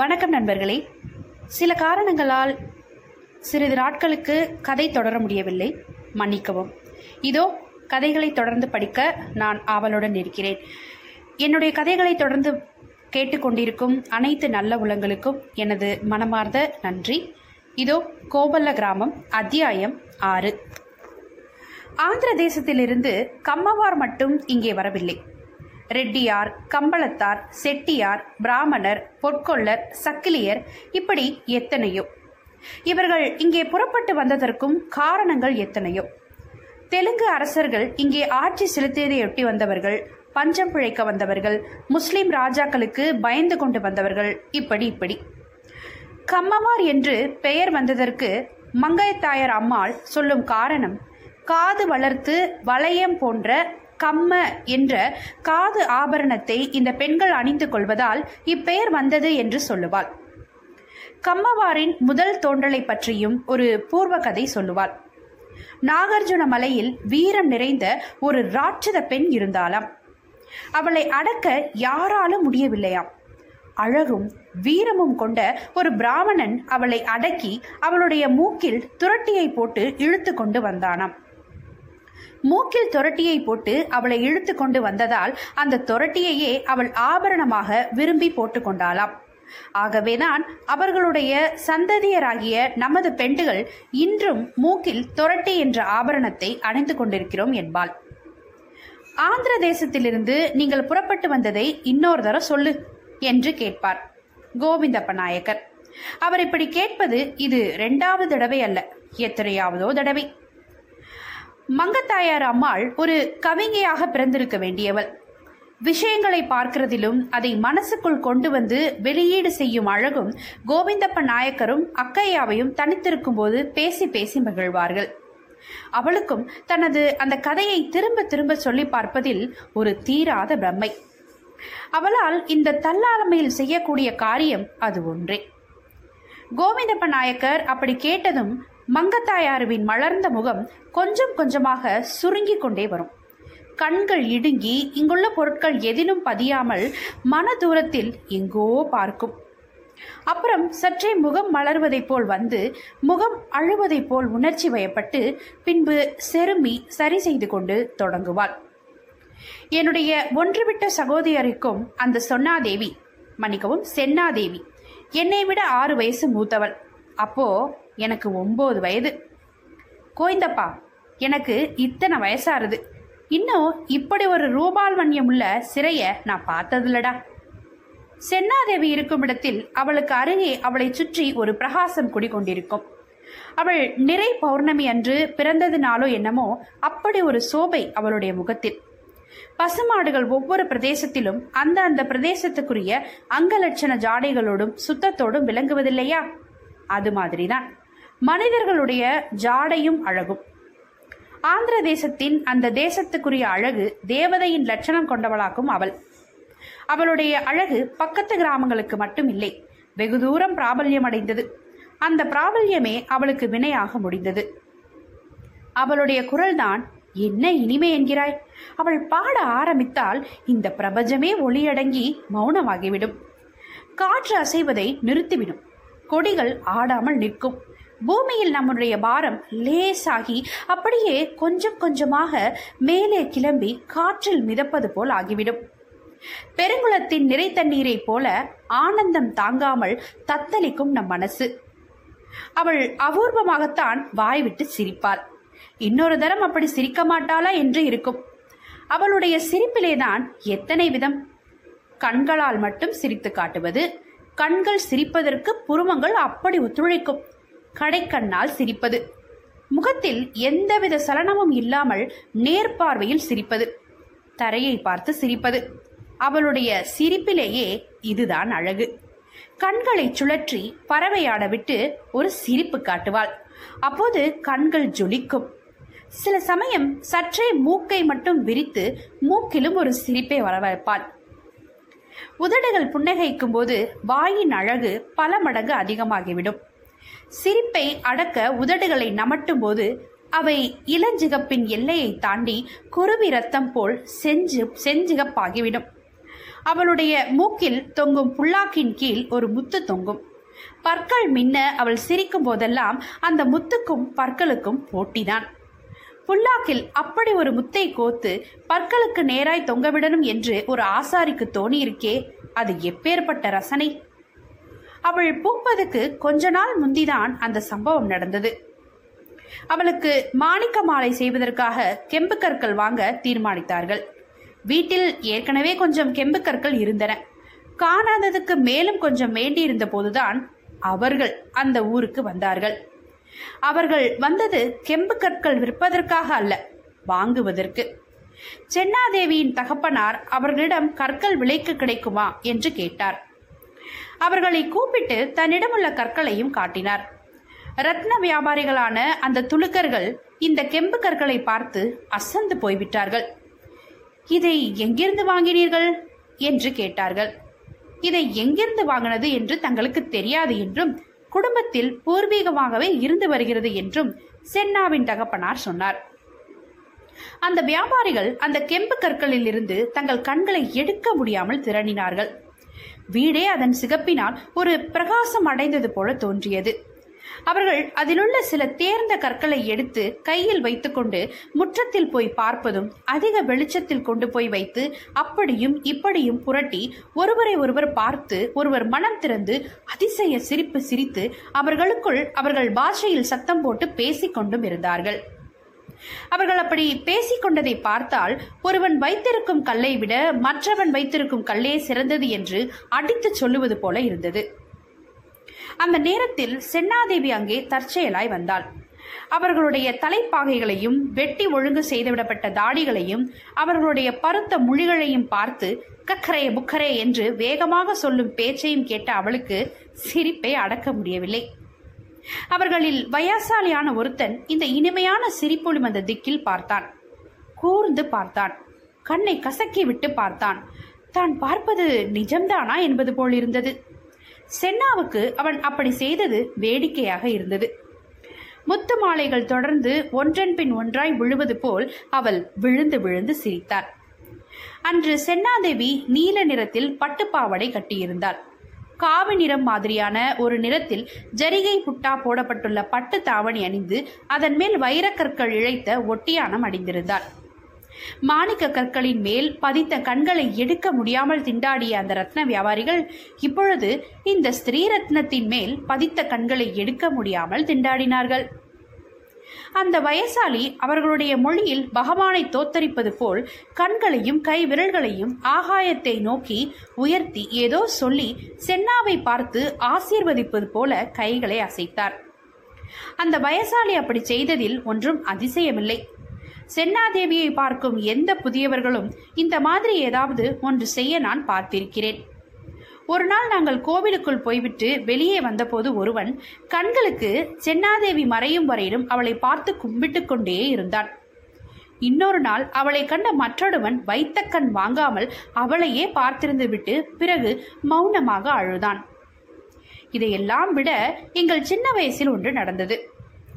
வணக்கம் நண்பர்களே. சில காரணங்களால் சிறிது நாட்களுக்கு கதை தொடர முடியவில்லை. மன்னிக்கவும். இதோ கதைகளை தொடர்ந்து படிக்க நான் ஆவலுடன் இருக்கிறேன். என்னுடைய கதைகளை தொடர்ந்து கேட்டுக்கொண்டிருக்கும் அனைத்து நல்ல உலங்களுக்கும் எனது மனமார்ந்த நன்றி. இதோ கோபல்ல கிராமம் அத்தியாயம் ஆறு. ஆந்திர தேசத்திலிருந்து கம்மவார் மட்டும் இங்கே வரவில்லை. ரெட்டியார் கம்பளத்தார் செட்டியார் பிராமணர் பொற்கொள்ளர் சக்கிலியர் இப்படி எத்தனையோ. இவர்கள் இங்கே புறப்பட்டு வந்ததற்கும் காரணங்கள் எத்தனையோ. தெலுங்கு அரசர்கள் இங்கே ஆட்சி செலுத்தியதையொட்டி வந்தவர்கள் பஞ்சம் பிழைக்க வந்தவர்கள் முஸ்லிம் ராஜாக்களுக்கு பயந்து கொண்டு வந்தவர்கள் இப்படி இப்படி. கம்மமார் என்று பெயர் வந்ததற்கு மங்கையத்தாயர் அம்மாள் சொல்லும் காரணம் காது வளர்த்து வளையம் போன்ற கம்ம என்ற காது ஆபரணத்தை இந்த பெண்கள் அணிந்து கொள்வதால் இப்பெயர் வந்தது என்று சொல்லுவாள். கம்மவாரின் முதல் தோன்றலை பற்றியும் ஒரு பூர்வ கதை சொல்லுவாள். நாகார்ஜுன மலையில் வீரம் நிறைந்த ஒரு ராட்சத பெண் இருந்தாளாம். அவளை அடக்க யாராலும் முடியவில்லையாம். அழகும் வீரமும் கொண்ட ஒரு பிராமணன் அவளை அடக்கி அவளுடைய மூக்கில் துரட்டியை போட்டு இழுத்து கொண்டு வந்தானாம். மூக்கில் துரட்டியை போட்டு அவளை இழுத்து கொண்டு வந்ததால் அந்த துரட்டியையே அவள் ஆபரணமாக விரும்பி போட்டு கொண்டாளாம். ஆகவேதான் அவர்களுடைய சந்ததியராகிய நமது பெண்டுகள் இன்றும் மூக்கில் துரட்டி என்ற ஆபரணத்தை அணிந்து கொண்டிருக்கிறோம் என்பாள். ஆந்திர தேசத்திலிருந்து நீங்கள் புறப்பட்டு வந்ததை இன்னொரு தர சொல்லு என்று கேட்பார் கோவிந்தப்ப நாயக்கர் அவர் இப்படி கேட்பது இது இரண்டாவது தடவை அல்ல எத்தனையாவதோ தடவை. மங்கத்தாயார் அம்மாள் ஒரு கவிஞையாக பிறந்திருக்க வேண்டியவள். விஷயங்களை பார்க்கிறதிலும் அதை மனசுக்குள் கொண்டு வந்து வெளியீடு செய்யும் அழகும் கோவிந்தப்ப நாயக்கரும் அக்கையாவையும் தனித்திருக்கும் போது பேசி பேசி மகிழ்வார்கள். அவளுக்கும் தனது அந்த கதையை திரும்ப திரும்ப சொல்லி பார்ப்பதில் ஒரு தீராத பிரம்மை. அவளால் இந்த தள்ளாளமையில் செய்யக்கூடிய காரியம் அது ஒன்றே. கோவிந்தப்ப நாயக்கர் அப்படி கேட்டதும் மங்கத்தாயாருவின் மலர்ந்த முகம் கொஞ்சம் கொஞ்சமாக சுருங்கி கொண்டே வரும். கண்கள் இடுங்கி இங்குள்ள பொருட்கள் எதிலும் பதியாமல் மன தூரத்தில் எங்கோ பார்க்கும். அப்புறம் சற்றே முகம் மலர்வதைப் போல் வந்து முகம் அழுவதைப் போல் உணர்ச்சி வயப்பட்டு பின்பு செருமி சரி செய்து கொண்டு தொடங்குவாள். என்னுடைய ஒன்றுவிட்ட சகோதரிக்கும் அந்த சொன்னாதேவி மன்னிக்கவும் சென்னாதேவி என்னை விட ஆறு வயசு மூத்தவள். அப்போ எனக்கு ஒம்பது வயது. கோயந்தப்பா எனக்கு இத்தனை வயசாருது. இன்னும் இப்படி ஒரு ரூபால் மண்யம் உள்ள சிறைய நான் பார்த்ததில்லடா. சென்னாதேவி இருக்கும் இடத்தில் அவளுக்கு அருகே அவளை சுற்றி ஒரு பிரகாசம் குடிகொண்டிருக்கும். அவள் நிறை பௌர்ணமி அன்று பிறந்ததுனாலோ என்னமோ அப்படி ஒரு சோபை அவளுடைய முகத்தில். பசுமாடுகள் ஒவ்வொரு பிரதேசத்திலும் அந்த அந்த பிரதேசத்துக்குரிய அங்கலட்சண ஜாடைகளோடும் சுத்தத்தோடும் விளங்குவதில்லையா? அது மாதிரிதான். மனிதர்களுடைய ஜாடையும் அழகும். ஆந்திர தேசத்தின் அந்த தேசத்துக்குரிய அழகு தேவதையின் லட்சணம் கொண்டவளாக்கும் அவள். அவளுடைய அழகு பக்கத்து கிராமங்களுக்கு மட்டும் இல்லை வெகு தூரம் பிராபல்யம் அடைந்தது அந்த பிராபல்யமே அவளுக்கு வினையாக முடிந்தது. அவளுடைய குரல்தான் என்ன இனிமை என்கிறாய்? அவள் பாட ஆரம்பித்தால் இந்த பிரபஞ்சமே ஒளியடங்கி மௌனமாகிவிடும். காற்று அசைவதை நிறுத்திவிடும். கொடிகள் ஆடாமல் நிற்கும். பூமியில் நம்முடைய பாரம் லேசாகி அப்படியே கொஞ்சம் கொஞ்சமாக மேலே கிளம்பி காற்றில் மிதப்பது போல் ஆகிவிடும். பெருங்குளத்தின் நிறை தண்ணீரைப் போல ஆனந்தம் தாங்காமல் தத்தளிக்கும் நம் மனசு. அவள் அபூர்வமாகத்தான் வாய்விட்டு சிரிப்பாள். இன்னொரு தரம் அப்படி சிரிக்க மாட்டாளா? என்று இருக்கும். அவளுடைய சிரிப்பிலேதான் எத்தனை விதம். கண்களால் மட்டும் சிரித்து காட்டுவது கண்கள் சிரிப்பதற்கு புருவங்கள் அப்படி ஒத்துழைக்கும். கடைக்கண்ணால் சிரிப்பது. முகத்தில் எந்தவித சலனமும் இல்லாமல் நேர்பார்வையில் சிரிப்பது. தரையை பார்த்து சிரிப்பது. அவளுடைய சிரிப்பிலேயே இதுதான் அழகு. கண்களை சுழற்றி பறவையாட விட்டு ஒரு சிரிப்பு காட்டுவாள். அப்போது கண்கள் ஜொலிக்கும். சில சமயம் சற்றே மூக்கை மட்டும் விரித்து மூக்கிலும் ஒரு சிரிப்பை வரவழைப்பாள் உதடுகள் புன்னகைக்கும் போது வாயின் அழகு பல மடங்கு அதிகமாகிவிடும். சிரிப்பை அடக்க உதடுகளை நமட்டும் போது அவை இளஞ்சிகப்பின் எல்லையை தாண்டி குருவி ரத்தம் போல் செஞ்சு செஞ்சிகப்பாகிவிடும். அவளுடைய மூக்கில் தொங்கும் புல்லாக்கின் கீழ் ஒரு முத்து தொங்கும். பற்கள் மின்ன அவள் சிரிக்கும் போதெல்லாம் அந்த முத்துக்கும் பற்களுக்கும் போட்டிதான். புல்லாக்கில் அப்படி ஒரு முத்தை கோத்து பற்களுக்கு நேராய் தொங்கவிடணும் என்று ஒரு ஆசாரிக்கு தோணியிருக்கே அது எப்பேற்பட்ட ரசனை? அவள் பூப்பதுக்கு கொஞ்ச நாள் முந்திதான் அந்த சம்பவம் நடந்தது. அவளுக்கு மாணிக்க மாலை செய்வதற்காக கெம்பு கற்கள் வாங்க தீர்மானித்தார்கள். வீட்டில் ஏற்கனவே கொஞ்சம் கெம்பு கற்கள் இருந்தன. காணாததுக்கு மேலும் கொஞ்சம் வேண்டியிருந்த போதுதான் அவர்கள் அந்த ஊருக்கு வந்தார்கள். அவர்கள் வந்தது கெம்பு கற்கள் விற்பதற்காக அல்ல வாங்குவதற்கு. சென்னாதேவியின் தகப்பனார் அவர்களிடம் கற்கள் விலைக்கு கிடைக்குமா என்று கேட்டார். அவர்களை கூப்பிட்டு தன்னிடமுள்ள கற்களையும் காட்டினார். ரத்ன வியாபாரிகளான அந்த துலுக்கர்கள் இந்த கெம்பு கற்களை பார்த்து அசந்து போய்விட்டார்கள். இதை எங்கிருந்து வாங்கினீர்கள்? என்று கேட்டார்கள். இதை எங்கிருந்து வாங்கினது என்று தங்களுக்கு தெரியாது என்றும் குடும்பத்தில் பூர்வீகமாகவே இருந்து வருகிறது என்றும் சென்னாவின் தகப்பனார் சொன்னார். அந்த வியாபாரிகள் அந்த கெம்பு கற்களில் இருந்து தங்கள் கண்களை எடுக்க முடியாமல் திரணினார்கள். வீடே அதன் சிகப்பினால் ஒரு பிரகாசம் அடைந்தது போல தோன்றியது. அவர்கள் அதிலுள்ள சில தேர்ந்த கற்களை எடுத்து கையில் வைத்துக்கொண்டு முற்றத்தில் போய் பார்ப்பதும் அதிக வெளிச்சத்தில் கொண்டு போய் வைத்து அப்படியும் இப்படியும் புரட்டி ஒருவரை ஒருவர் பார்த்து ஒருவர் மனம் திறந்து அதிசய சிரிப்பு சிரித்து அவர்களுக்குள் அவர்கள் பாஷையில் சத்தம் போட்டு பேசிக்கொண்டும் இருந்தார்கள். அவர்கள் அப்படி பேசிக்கொண்டதை பார்த்தால் ஒருவன் வைத்திருக்கும் கல்லை விட மற்றவன் வைத்திருக்கும் கல்லே சிறந்தது என்று அடித்துச் சொல்லுவது போல இருந்தது. அந்த நேரத்தில் சென்னாதேவி அங்கே தற்செயலாய் வந்தாள். அவர்களுடைய தலைப்பாகைகளையும் வெட்டி ஒழுங்கு செய்துவிடப்பட்ட தாடிகளையும் அவர்களுடைய பருத்த மொழிகளையும் பார்த்து கக்கரே புக்கரே என்று வேகமாக சொல்லும் பேச்சையும் கேட்ட அவளுக்கு சிரிப்பை அடக்க முடியவில்லை. அவர்களில் வயசாலியான ஒருத்தன் இந்த இனிமையான சிரிப்பொழும் அந்த திக்கில் பார்த்தான். கூர்ந்து பார்த்தான். கண்ணை கசக்கி விட்டு பார்த்தான். தான் பார்ப்பது நிஜம்தானா என்பது போல் இருந்தது. சென்னாவுக்கு அவன் அப்படி செய்தது வேடிக்கையாக இருந்தது. முத்து மாலைகள் தொடர்ந்து ஒன்றன் பின் ஒன்றாய் விழுவது போல் அவள் விழுந்து விழுந்து சிரித்தாள். அன்று சென்னாதேவி நீல நிறத்தில் பட்டுப்பாவடை கட்டியிருந்தாள். காவி நிறம் மாதிரியான ஒரு நிறத்தில் ஜரிகை புட்டா போடப்பட்டுள்ள பட்டு தாவணி அணிந்து அதன் மேல் வைரக்கற்கள் இழைத்த ஒட்டியானம் அடைந்திருந்தார் மாணிக்க கற்களின் மேல் பதித்த கண்களை எடுக்க முடியாமல் திண்டாடிய அந்த ரத்ன வியாபாரிகள் இப்பொழுது இந்த ஸ்திரீ ரத்னத்தின் மேல் பதித்த கண்களை எடுக்க முடியாமல் திண்டாடினார்கள். அந்த வயசாளி அவர்களுடைய மொழியில் பகவானை தோத்தரிப்பது போல் கண்களையும் கை விரல்களையும் ஆகாயத்தை நோக்கி உயர்த்தி ஏதோ சொல்லி சென்னாவை பார்த்து ஆசீர்வதிப்பது போல கைகளை அசைத்தார். அந்த வயசாளி அப்படி செய்ததில் ஒன்றும் அதிசயமில்லை. சென்னாதேவியை பார்க்கும் எந்த புதியவர்களும் இந்த மாதிரி ஏதாவது ஒன்று செய்ய நான் பார்த்திருக்கிறேன். ஒரு நாள் நாங்கள் கோவிலுக்குள் போய்விட்டு வெளியே வந்தபோது ஒருவன் கண்களுக்கு சென்னாதேவி மறையும் வரையிலும் அவளை பார்த்து கும்பிட்டு கொண்டே இருந்தான். இன்னொரு நாள் அவளை கண்ட மற்றொருவன் வைத்த கண் வாங்காமல் அவளையே பார்த்திருந்து விட்டு பிறகு மௌனமாக அழுதான். இதையெல்லாம் விட எங்கள் சின்ன வயசில் ஒன்று நடந்தது.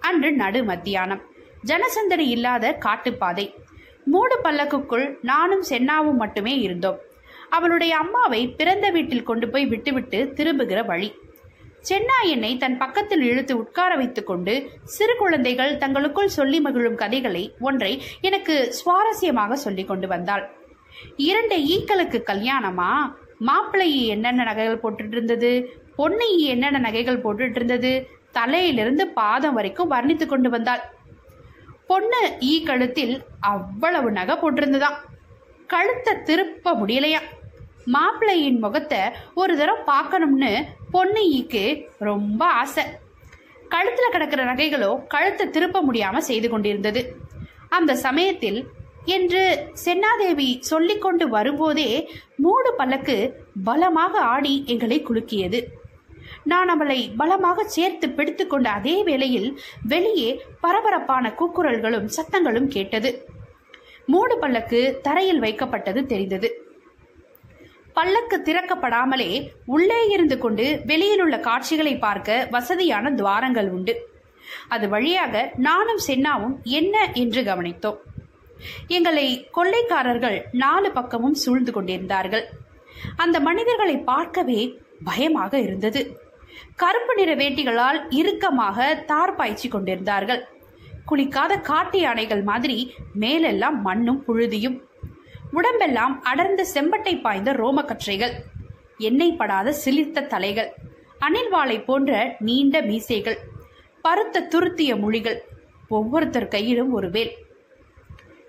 அன்று நடு மத்தியானம். ஜனசந்தடி இல்லாத காட்டுப்பாதை. மூடு பல்லக்குக்குள் நானும் சென்னாவும் மட்டுமே இருந்தோம். அவளுடைய அம்மாவை பிறந்த வீட்டில் கொண்டு போய் விட்டுவிட்டு திரும்புகிற வழி. சென்னா என்னை தன் பக்கத்தில் இழுத்து உட்கார வைத்துக் கொண்டு சிறு குழந்தைகள் தங்களுக்குள் சொல்லி மகிழும் கதைகளை ஒன்றை எனக்கு சுவாரஸ்யமாக சொல்லி கொண்டு வந்தாள். இரண்டு ஈக்களுக்கு கல்யாணமா? மாப்பிள்ளை என்னென்ன நகைகள் போட்டுட்டு இருந்தது? பொண்ணு என்னென்ன நகைகள் போட்டுட்டு இருந்தது? தலையிலிருந்து பாதம் வரைக்கும் வர்ணித்து கொண்டு வந்தாள். பொண்ணு ஈ கழுத்தில் அவ்வளவு நகை போட்டிருந்ததாம். கழுத்தை திருப்ப முடியலையா மாப்பிள்ளையின் முகத்தை ஒரு தடவை பார்க்கணும்னு பொன்னையிக்கு ரொம்ப ஆசை. கழுத்தில் கிடக்கிற நகைகளோ கழுத்தை திருப்ப முடியாமல் செய்து கொண்டிருந்தது. அந்த சமயத்தில் என்று சென்னாதேவி சொல்லிக்கொண்டு வரும்போதே மூடு பல்லக்கு பலமாக ஆடி எங்களை குலுக்கியது. நான் அவளை பலமாக சேர்த்து பிடித்து கொண்ட அதே வேளையில் வெளியே பரபரப்பான கூக்குரல்களும் சத்தங்களும் கேட்டது. மூடு பல்லக்கு தரையில் வைக்கப்பட்டது தெரிந்தது. பல்லக்கு திறக்கப்படாமலே உள்ளே இருந்து கொண்டு வெளியில் உள்ள காட்சிகளை பார்க்க வசதியான துவாரங்கள் உண்டு. அது வழியாக நானும் சென்னாவும் என்ன என்று கவனித்தோம். எங்களை கொள்ளைக்காரர்கள் நாலு பக்கமும் சூழ்ந்து கொண்டிருந்தார்கள். அந்த மனிதர்களை பார்க்கவே பயமாக இருந்தது. கருப்பு நிற வேட்டிகளால் இறுக்கமாக தார் பாய்ச்சி கொண்டிருந்தார்கள். குளிக்காத காட்டு யானைகள் மாதிரி மேலெல்லாம் மண்ணும் புழுதியும் உடம்பெல்லாம் அடர்ந்த செம்பட்டை பாய்ந்த ரோமக்கற்றைகள் எண்ணெய் படாத சிலிர்த்த தலைகள். அணில் வாழை போன்ற நீண்ட மீசைகள். பருத்த துருத்திய மொழிகள். ஒவ்வொருத்தர் கையிலும் ஒரு வேல்.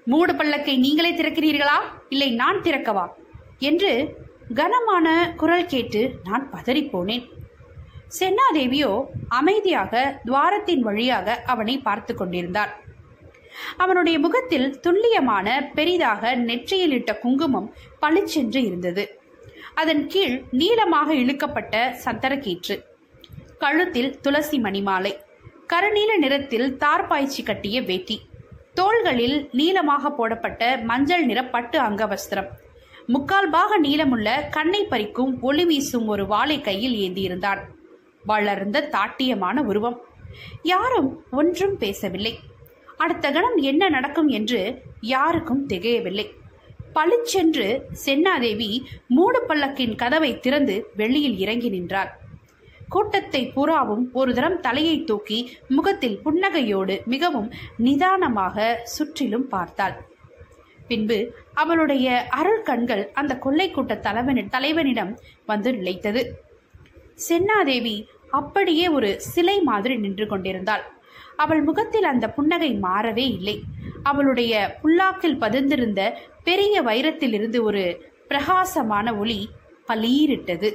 மூடு பல்லக்கை நீங்களே திறக்கிறீர்களா? இல்லை நான் திறக்கவா? என்று கனமான குரல் கேட்டு நான் பதறிப்போனேன். சென்னாதேவியோ அமைதியாக துவாரத்தின் வழியாக அவனை பார்த்து கொண்டிருந்தார். அவனுடைய முகத்தில் துல்லியமான பெரிதாக நெற்றியில் இட்ட குங்குமம் பளிச்சென்று இருந்தது. அதன் கீழ் நீளமாக இழுக்கப்பட்ட சந்தரக்கீற்று கழுத்தில் துளசி மணிமாலை கருநீல நிறத்தில் தார்பாய்ச்சி கட்டிய வேட்டி தோள்களில் நீளமாக போடப்பட்ட மஞ்சள் நிற பட்டு அங்கவஸ்திரம் முக்கால் பாக நீளமுள்ள கண்ணை பறிக்கும் ஒளி வீசும் ஒரு வாளை கையில் ஏந்தியிருந்தான். வளர்ந்த தாட்டியமான உருவம். யாரும் ஒன்றும் பேசவில்லை. அடுத்த கணம் என்ன நடக்கும் என்று யாருக்கும் திகையவில்லை. பளிச்சென்று சென்னாதேவி மூடு பல்லக்கின் கதவை திறந்து வெளியில் இறங்கி நின்றாள். கூட்டத்தை புறாவும் ஒரு தரம் தலையை தூக்கி முகத்தில் புன்னகையோடு மிகவும் நிதானமாக சுற்றிலும் பார்த்தாள். பின்பு அவளுடைய அருள் கண்கள் அந்த கொள்ளை கூட்ட தலைவனி தலைவனிடம் வந்து நிலைத்தது. சென்னாதேவி அப்படியே ஒரு சிலை மாதிரி நின்று கொண்டிருந்தாள். அவள் முகத்தில் அந்த புன்னகை மாறவே இல்லை. அவளுடைய புல்லாக்கில் பதிந்திருந்த பெரிய வைரத்திலிருந்து ஒரு பிரகாசமான ஒளி பலீரிட்டது